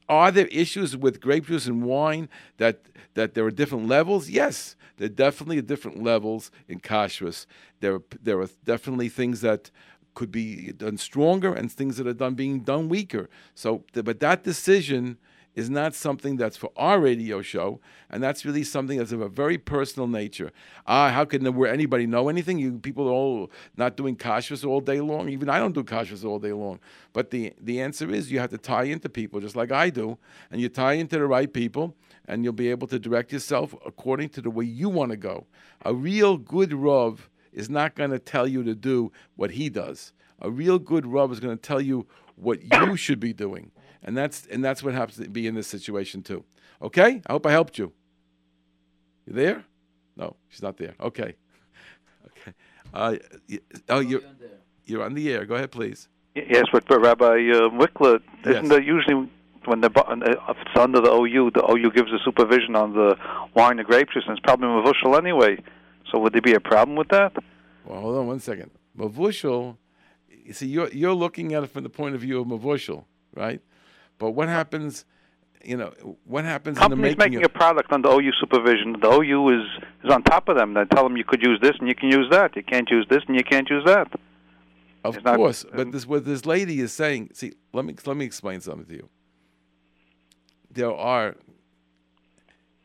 Are there issues with grape juice and wine that that there are different levels? Yes, there are definitely different levels in kashrus. There are, there are definitely things that could be done stronger and things that are done being done weaker. So, but that decision is not something that's for our radio show, and that's really something that's of a very personal nature. Ah, how can anybody know anything? You people are all not doing kashrus all day long. Even I don't do kashrus all day long. But the the answer is you have to tie into people just like I do, and you tie into the right people, and you'll be able to direct yourself according to the way you want to go. A real good rov is not going to tell you to do what he does. A real good rov is going to tell you what you should be doing and that's and that's what happens to be in this situation too. Okay, I hope I helped you. You there? No, she's not there. Okay, okay. Uh, oh, you're you're on the air. Go ahead, please. Yes, but, but Rabbi uh, Wikler, isn't yes. there usually when the if it's under the OU, the OU gives the supervision on the wine and grape juice, and it's probably mavushal anyway. So would there be a problem with that? Well, hold on one second. Mavushal, you see, you're you're looking at it from the point of view of mavushal, right? But what happens? You know, what happens Companies in the making, making of, a product under OU supervision. The OU is is on top of them. They tell them you could use this and you can use that. You can't use this and you can't use that. Of it's course, not, but this what this lady is saying. See, let me let me explain something to you. There are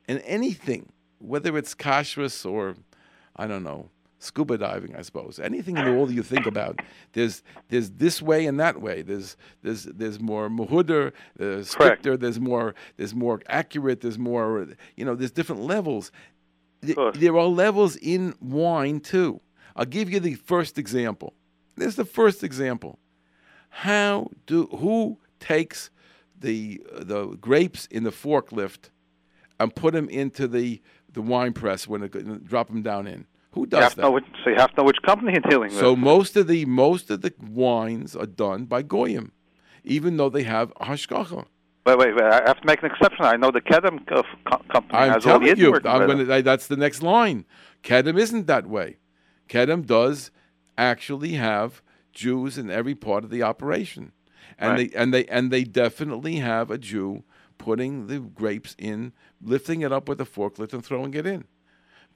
in anything, whether it's kashrus or I don't know, scuba diving, I suppose. Anything in the world you think about, there's there's this way and that way. There's there's there's more muhuder, there's uh, stricter, there's more there's more accurate, there's more you know, there's different levels. There are levels in wine too. I'll give you the first example. This is the first example. How do who takes the the grapes in the forklift and put them into the the wine press when it drop them down in. Who does you have that? To know which, so you have to know which company you're dealing with. So most of the most of the wines are done by goyim, even though they have hashgacha. Wait, wait, wait! I have to make an exception. I know the Kedem co- co- company I'm has all the you, I'm going to. That's the next line. Kedem isn't that way. Kedem does actually have Jews in every part of the operation, and Right. they and they and they definitely have a Jew putting the grapes in, lifting it up with a forklift and throwing it in.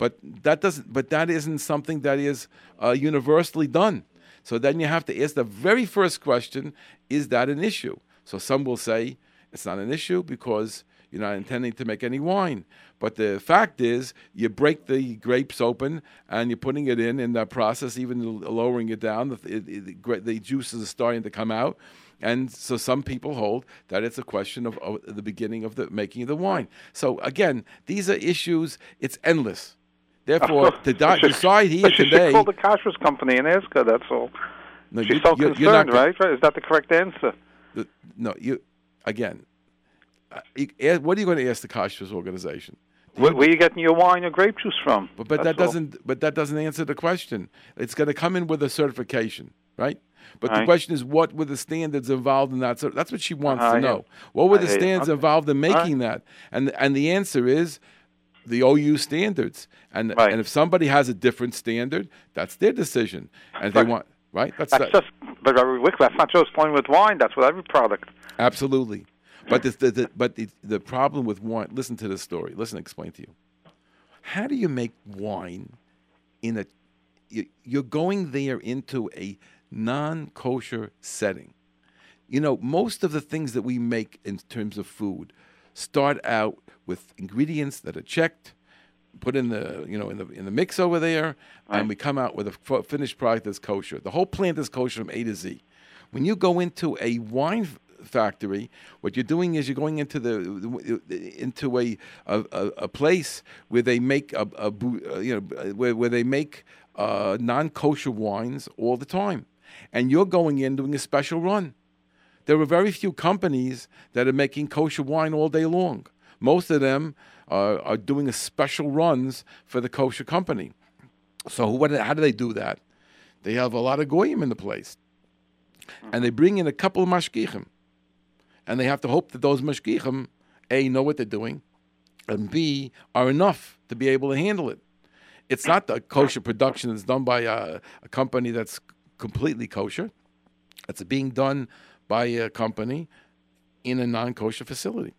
But that doesn't. But that isn't something that is uh, universally done. So then you have to ask the very first question: Is that an issue? So some will say it's not an issue because you're not intending to make any wine. But the fact is, you break the grapes open and you're putting it in. In that process, even lowering it down, the, the juices are starting to come out. And so some people hold that it's a question of, of the beginning of the making of the wine. So again, these are issues. It's endless. Therefore, to di- she- decide here she should today. call the Kashrus company and ask her. That's all. No, She's you- so you- you're concerned, gonna- right? Right? Is that the correct answer? The, no, you again. uh, you, what are you going to ask the Kashrus organization? Where, where are you getting your wine or grape juice from? But but that doesn't but that doesn't answer the question. It's going to come in with a certification, right? But the question is, what were the standards involved in that? So that's what she wants to know. What were the standards Okay. involved in All making that? And and the answer is the OU standards. And Right. and if somebody has a different standard, that's their decision. And they want right, that's, That's that- just, but uh, Rick, that's not just going with wine. That's with every product. Absolutely. But the, the, the but the, the problem with wine. Listen to this story. Listen, explain to you. How do you make wine in a? you- You're going there into a non-kosher setting. You know, most of the things that we make in terms of food start out with ingredients that are checked, put in the you know in the in the mix over there, and we come out with a f- finished product that's kosher. The whole plant is kosher from A to Z. When you go into a wine factory, what you're doing is you're going into the into a a, a, place where they make a, a uh, you know where, where they make uh, non-kosher wines all the time, and you're going in doing a special run. There are very few companies that are making kosher wine all day long. Most of them are, are doing a special runs for the kosher company. So what? How do they do that? They have a lot of goyim in the place, and they bring in a couple of mashgichim, and they have to hope that those mashgichim a know what they're doing, and b are enough to be able to handle it. It's not the kosher production that's done by a, a company that's completely kosher. It's being done by a company in a non-kosher facility.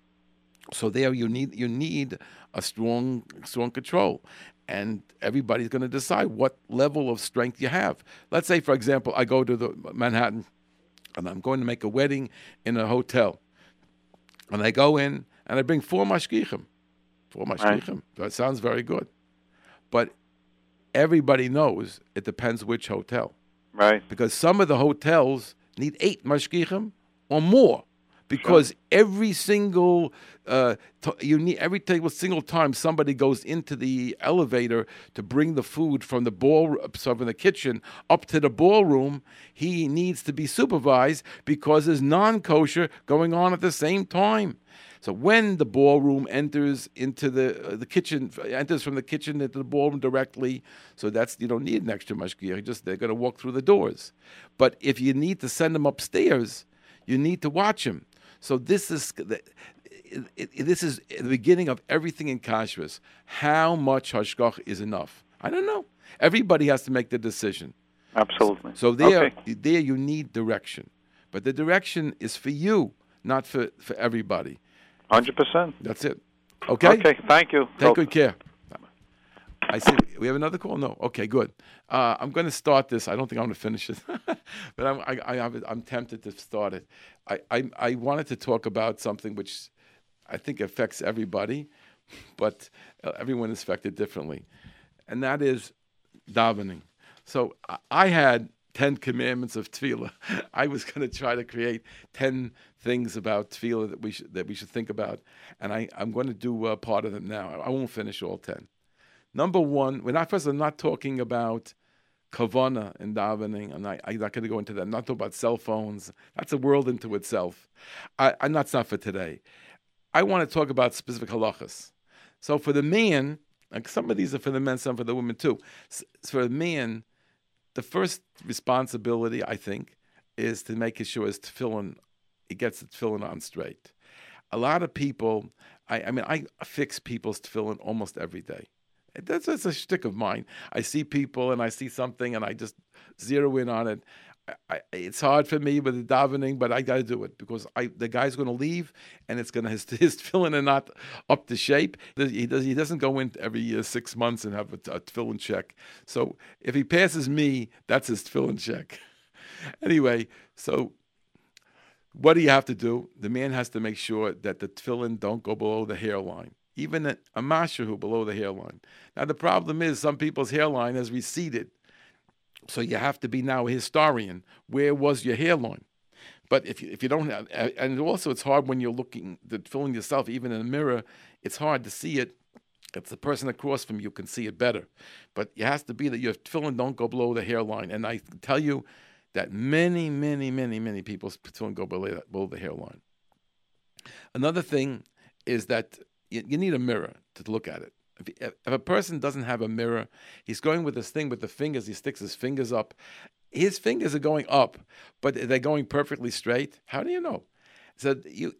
So there you need you need a strong strong control, and everybody's going to decide what level of strength you have. Let's say, for example, I go to the Manhattan, and I'm going to make a wedding in a hotel, and I go in and I bring four mashgichim, four mashgichim. That sounds very good, but everybody knows it depends which hotel Right. because some of the hotels need eight mashgichim or more. Because every single uh, t- you need every table single time somebody goes into the elevator to bring the food from the ball so from the kitchen up to the ballroom he needs to be supervised because there's non-kosher going on at the same time so when the ballroom enters into the uh, the kitchen, enters from the kitchen into the ballroom directly, so that's you don't need an extra mashgiach. Just they're going to walk through the doors. But if you need to send them upstairs, you need to watch them. So this is the- it, it, this is the beginning of everything in kashrus. How much hashgach is enough? I don't know. Everybody has to make the decision. Absolutely. So there, Okay. there you need direction, but the direction is for you, not for for everybody. Hundred percent. That's it. Okay. Okay. Thank you. Take So- good care. I see. We have another call. No. Okay. Good. Uh, I'm going to start this. I don't think I'm going to finish it, but I'm, I, I, have- I'm tempted to start it. I, I, I wanted to talk about something which I think affects everybody, but uh, everyone is affected differently, and that is davening. So I had ten commandments of tefillah. I was going to try to create ten things about tefillah that we should that we should think about, and I I'm going to do uh, part of them now. I won't finish all ten. Number one, we're not first. I'm not talking about kavana in davening, and I, I'm not going to go into that. I'm not talking about cell phones. That's a world into itself. I, I'm not, not for today. I want to talk about specific halachas. So for the man, like some of these are for the men, some for the women too. So for the man, the first responsibility, I think, is to make sure his tefillin, he gets the tefillin on straight. A lot of people, I, I mean, I fix people's tefillin almost every day. That's, that's a shtick of mine. I see people and I see something and I just zero in on it. I, it's hard for me with the davening, but I got to do it because I the guy's going to leave and it's going to his his tefillin are not up to shape. He does he doesn't go in every six months and have a, a tefillin check. So if he passes me, that's his tefillin check. anyway, so what do you have to do? The man has to make sure that the tefillin don't go below the hairline even a, a mashahu below the hairline. Now the problem is some people's hairline has receded, so you have to be now a historian. Where was your hairline? But if you, if you don't have, and also it's hard when you're looking, filling yourself, even in a mirror, it's hard to see it. If the person across from you can see it better, but it has to be that your tefillin don't go below the hairline. And I tell you that many, many, many, many people's tefillin go below, below the hairline. Another thing is that you, you need a mirror to look at it. If, a person doesn't have a mirror, he's going with this thing with the fingers. He sticks his fingers up. His fingers are going up, but they're going perfectly straight. How do you know? So you,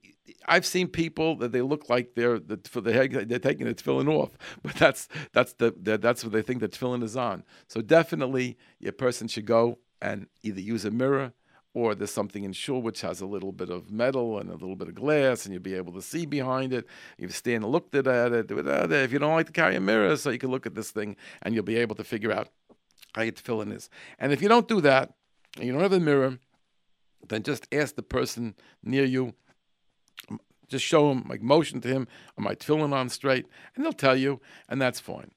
I've seen people that they look like they're the, for the they're taking the tefillin off, but that's that's the that's what they think the tefillin is on. So definitely, a person should go and either use a mirror or there's something in shul which has a little bit of metal and a little bit of glass, and you'll be able to see behind it. You stand and looked at it. If you don't like to carry a mirror, so you can look at this thing, and you'll be able to figure out how your tefillin is. And if you don't do that, and you don't have a mirror, then just ask the person near you. Just show him, like motion to him, am I tefillin on straight? And they'll tell you, and that's fine.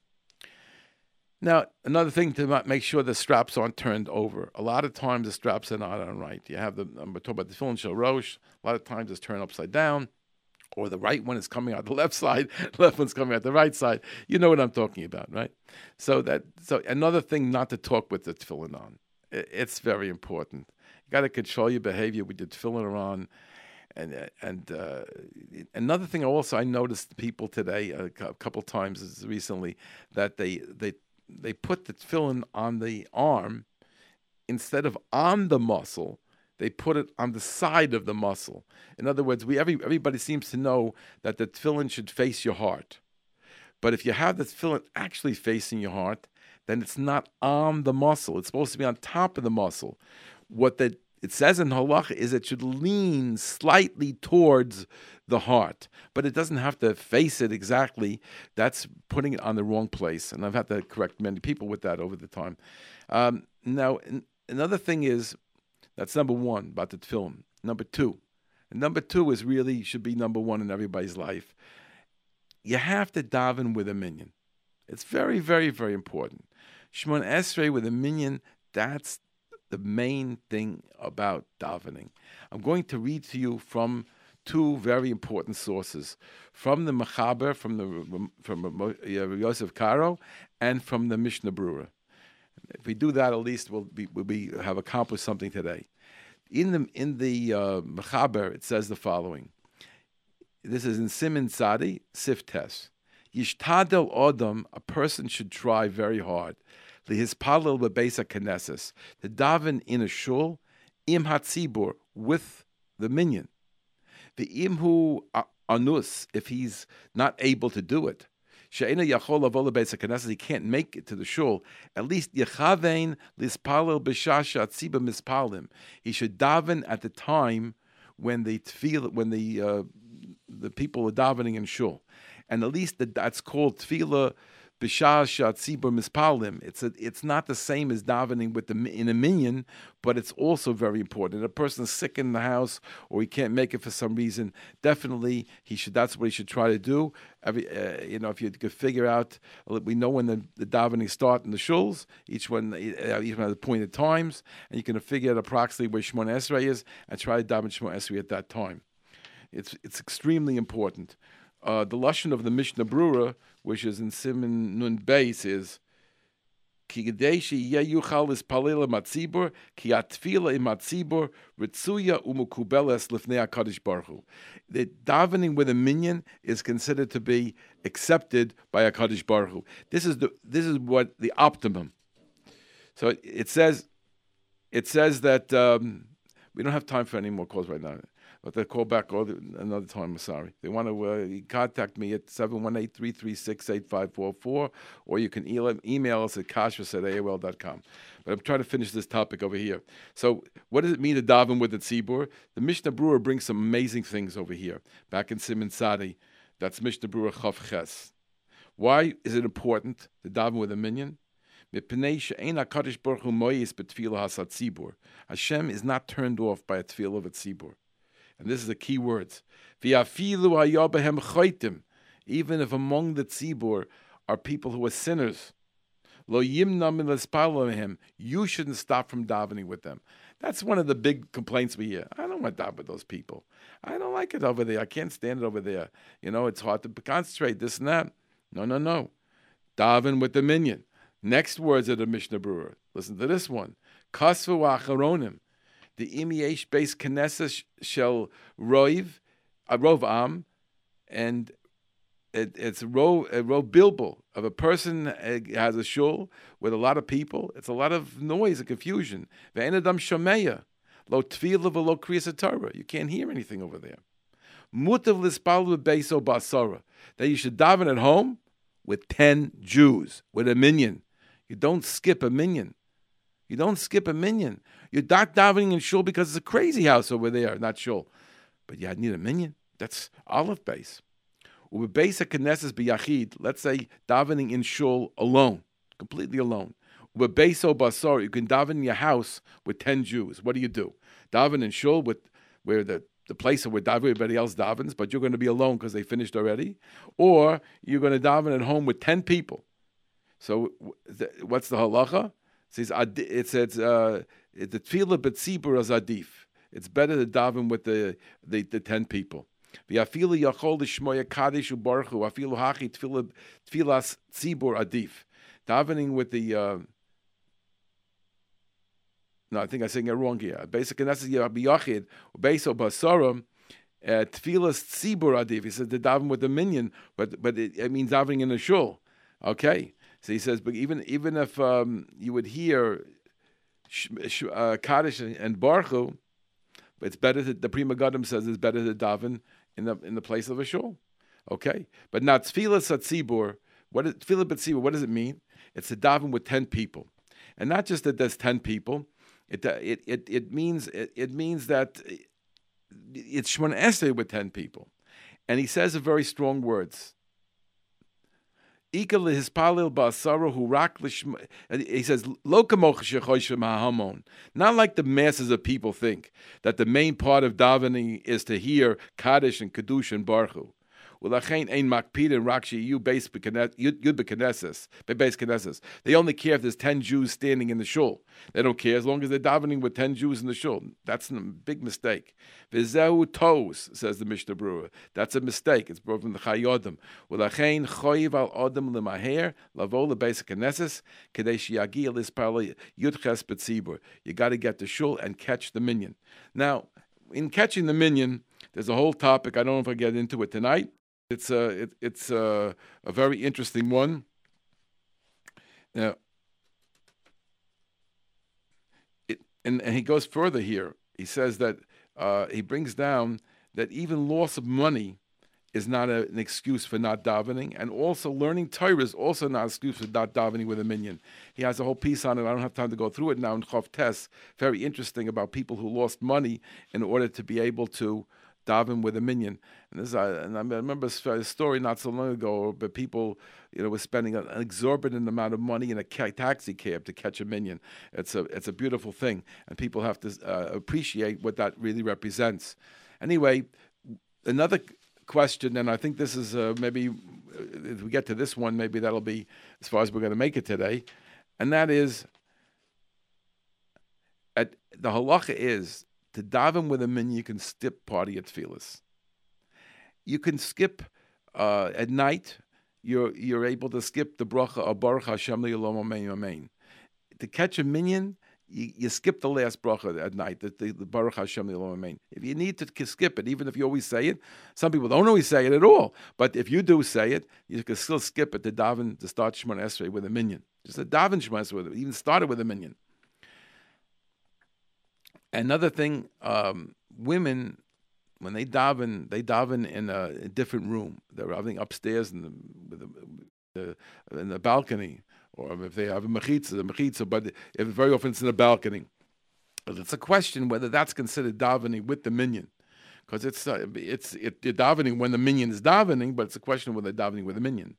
Now, another thing to make sure the straps aren't turned over. A lot of times the straps are not on right. You have the, I'm talking about the tefillin shel rosh. A lot of times it's turned upside down, or the right one is coming out the left side, left one's coming out the right side. You know what I'm talking about, right? So that, so another thing not to talk with the tefillin on. It's very important. You got to control your behavior with your tefillin on. And and uh, another thing also I noticed people today a couple times recently that they they they put the tefillin on the arm instead of on the muscle. They put it on the side of the muscle. In other words, we every, everybody seems to know that the tefillin should face your heart. But if you have the tefillin actually facing your heart, then it's not on the muscle. It's supposed to be on top of the muscle. What the it says in halacha is it should lean slightly towards the heart, but it doesn't have to face it exactly. That's putting it on the wrong place, and I've had to correct many people with that over the time. Um, now, another thing is that's number one about the film. Number two, and number two is really should be number one in everybody's life. You have to daven with a minyan. It's very, very, very important. Shimon Esrei with a minyan. That's the main thing about davening. I'm going to read to you from two very important sources from the Mechaber, from the from Yosef Karo, and from the Mishnah Berurah. If we do that, at least we'll be, we'll be have accomplished something today. In the in the uh, Mechaber, it says the following. This is in Siman Sadi Siftes. Yishtadel Odom, a person should try very hard his palil bebeisa knesses, to daven in a shul, im hatzibur, with the minyan. The imhu anus, if he's not able to do it, she'ena yachol beisa knesses, he can't make it to the shul. At least yechavein lispalil b'shasha tziba mispalim. He should daven at the time when the tefillah, when the uh, the people are davening in shul, and at least the, that's called tefillah. It's a, it's not the same as davening with the in a minyan, but it's also very important. If a person is sick in the house or he can't make it for some reason, definitely he should. That's what he should try to do. Every uh, you know, if you could figure out, we know when the, the davening start in the shuls. Each one, uh, each one has appointed times, and you can figure out approximately where Shemon Esrei is, and try to daven Shemon Esrei at that time. It's it's extremely important. Uh, the lashon of the Mishnah Berurah, which is in Siman Nun Beis, is ki gedeshi yeyuchal is palila matzibur ki atfila imatzibur matzibur ritzuya umukubeles lifnei Baruch Hu. The davening with a minion is considered to be accepted by HaKadosh Baruch Hu. This is the this is what the optimum. So it, says, it says that um, we don't have time for any more calls right now. But they'll call back all the, another time. I'm sorry. They want to uh, contact me at 718-336-8544, or you can email, us at kashrus at AOL.com. But I'm trying to finish this topic over here. So what does it mean to daven with the tzibur? The Mishnah Berurah brings some amazing things over here. Back in Siman Sadi, that's Mishnah Berurah Chav Ches. Why is it important to daven with a minyan? Hashem is not turned off by a tefillah of a tzibur and this is the key words. Even if among the tzibur are people who are sinners, lo him, you shouldn't stop from davening with them. That's one of the big complaints we hear. I don't want to daven with those people. I don't like it over there. I can't stand it over there. You know, it's hard to concentrate, this and that. No, no, no. Daven with the minyan. Next words of the Mishnah Berurah. Listen to this one. Kasvu acharonim the imiesh base Knesset shel roiv, a rov uh, am, and it, it's rov, rov bilbo of a person uh, has a shul with a lot of people. It's a lot of noise and confusion. Ve'enadam shomeya, lo tefillah v'lo kriyas. You can't hear anything over there. Mutav lispal beso basara. That you should daven at home with ten Jews, with a minyan. You don't skip a minyan. You don't skip a minyan. You're not davening in shul because it's a crazy house over there, not shul. But you need a minyan. That's olive base. With base of Knesset biyachid, let's say davening in shul alone, completely alone. With base basar, you can daven in your house with ten Jews. What do you do? Daven in shul with where the the place where everybody else davens, but you're going to be alone because they finished already, or you're going to daven at home with ten people. So, what's the halacha? Says it says uh, the tefillah betzibur adif. It's better to daven with the, the, the ten people. V'afilu yachol l'shmoya kaddish u'baruchu afilu hachi tefillas tzibur adif. Davening with the uh, no, I think I'm saying it wrong here. Basically, that's biyachid beso basarim. Uh, tefillas tzibur adif. He says the daven with the minyan, but but it, it means davening in a shul. Okay, so he says, but even even if um, you would hear uh, Kaddish and, and Baruchu, it's better that the Pri Megadim says it's better to daven in the in the place of a shul. Okay, but not tefillah satzibur. What is tefillah satzibur? What does it mean? It's a daven with ten people, and not just that there's ten people. It uh, it it, it means it, it means that it's Shemon Esrei with ten people, and he says very strong words. He says, Not like the masses of people think that the main part of davening is to hear Kaddish and Kedusha and Baruch Ulachain ein makpidin rakshi you base yud bekeneses base keneses. They only care if there's ten Jews standing in the shul. They don't care as long as they're davening with ten Jews in the shul. That's a big mistake. Vizehu tos says the Mishnah Berurah. That's a mistake. It's brought from the Chayei Adam. Ulachain choyiv al odem lemaher lavo lebase keneses kadesh yagi lispal yudches betzibur. You got to get the shul and catch the minyan. Now, in catching the minyan. there's a whole topic. I don't know if I get into it tonight. It's a it, it's a, a very interesting one. Now, it, and, and he goes further here. He says that uh, he brings down that even loss of money is not a, an excuse for not davening, and also learning Torah is also not an excuse for not davening with a minyan. He has a whole piece on it. I don't have time to go through it now in Chav Tes. Very interesting about people who lost money in order to be able to daven with a minyan. And this, I, and I remember a story not so long ago, but people, you know, were spending an exorbitant amount of money in a taxi cab to catch a minyan. It's a it's a beautiful thing, and people have to uh, appreciate what that really represents. Anyway, another question, and I think this is uh, maybe uh, if we get to this one, maybe that'll be as far as we're going to make it today, and that is. At, the halacha is to daven with a min, you can skip party at tefillas. You can skip uh, at night. You're you're able to skip the bracha of Baruch Hashem Amen Amen. to catch a minyan, you, you skip the last bracha at night, the, the, the Baruch Hashem Amen. If you need to skip it, even if you always say it, some people don't always say it at all. But if you do say it, you can still skip it to daven to start Shemon Esrei with a minyan. Just a daven Esrei with it. Even started with a minyan. Another thing, um, women when they daven, they daven in a, a different room. They're davening upstairs in the, the, the, in the balcony or if they have a mechitza, the mechitza, but if very often it's in a balcony. But it's a question whether that's considered davening with the minyan, because it's uh, it's it, you're davening when the minyan is davening, but it's a question whether they're davening with the minyan.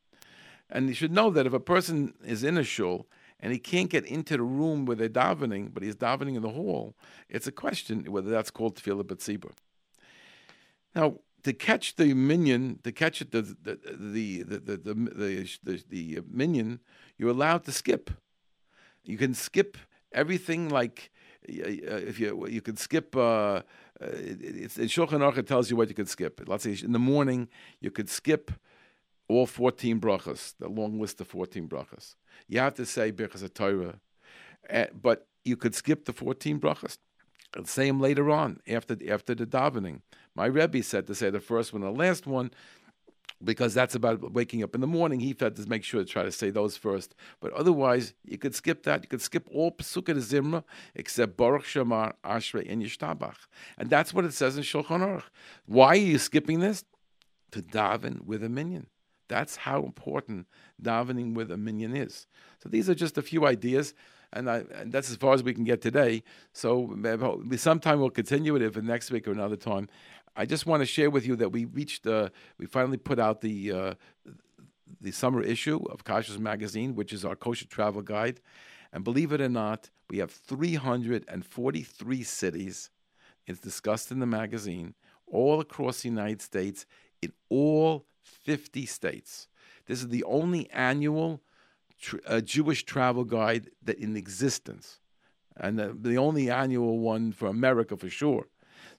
And you should know that if a person is in a shul and he can't get into the room where they're davening, but he's davening in the hall, it's a question whether that's called tefillah b'tzibur. Now, to catch the minyan, to catch it, the the the the the, the, the, the minyan, you're allowed to skip. You can skip everything like uh, if you you can skip. Uh, it's, in Shulchan Aruch tells you what you can skip. Let's say in the morning you could skip all 14 brachas, the long list of 14 brachas. You have to say Birchas Torah, uh, but you could skip the 14 brachas. And say them later on after after the davening. My Rebbe said to say the first one and the last one because that's about waking up in the morning. He felt to make sure to try to say those first. But otherwise, you could skip that. You could skip all Pesukei D'Zimra except Baruch She'amar, Ashrei, and Yishtabach. And that's what it says in Shulchan Aruch. Why are you skipping this? To daven with a minyan. That's how important davening with a minyan is. So these are just a few ideas. And, I, and that's as far as we can get today. So sometime we'll continue it if next week or another time. I just want to share with you that we reached, uh, we finally put out the uh, the summer issue of Kashrus Magazine, which is our kosher travel guide. And believe it or not, we have 343 cities. It's discussed in the magazine all across the United States, in all 50 states. This is the only annual tr- uh, Jewish travel guide that in existence, and the, the only annual one for America for sure.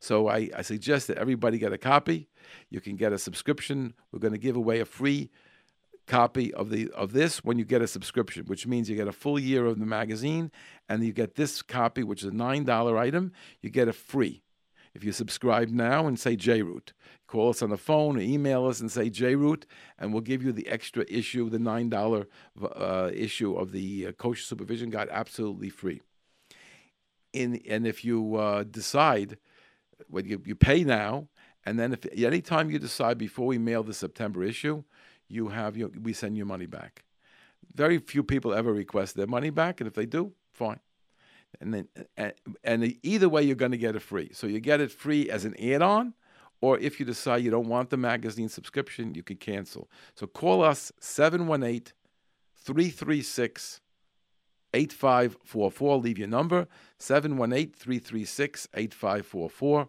So I, I suggest that everybody get a copy. You can get a subscription. We're going to give away a free copy of the of this when you get a subscription, which means you get a full year of the magazine, and you get this copy, which is a nine dollar item. You get it free. If you subscribe now and say JRoot, call us on the phone or email us and say JRoot, and we'll give you the extra issue, the $9 uh, issue of the uh, Kosher Supervision Guide, absolutely free. In, and if you uh, decide when you, you pay now, and then if any time you decide before we mail the September issue, you have your, we send your money back. Very few people ever request their money back, and if they do, fine. And then and, and either way, you're going to get it free. So you get it free as an add-on, or if you decide you don't want the magazine subscription, you can cancel. So call us 718 336 8544. Leave your number 718 336 8544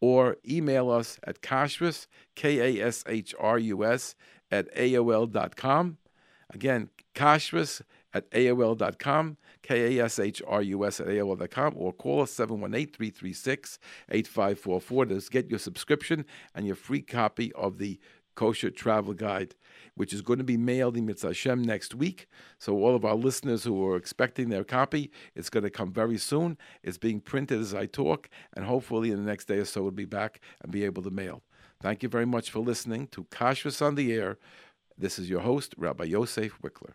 or email us at kashrus, K A S H R U S, at AOL.com. Again, kashrus at AOL.com, K A S H R U S at AOL.com, or call us 718 336 8544 to get your subscription and your free copy of the Kosher Travel Guide which is going to be mailed in Mitzvah Hashem next week. So all of our listeners who are expecting their copy, it's going to come very soon. It's being printed as I talk, and hopefully in the next day or so, we'll be back and be able to mail. Thank you very much for listening to Kashrus on the Air. This is your host, Rabbi Yosef Wikler.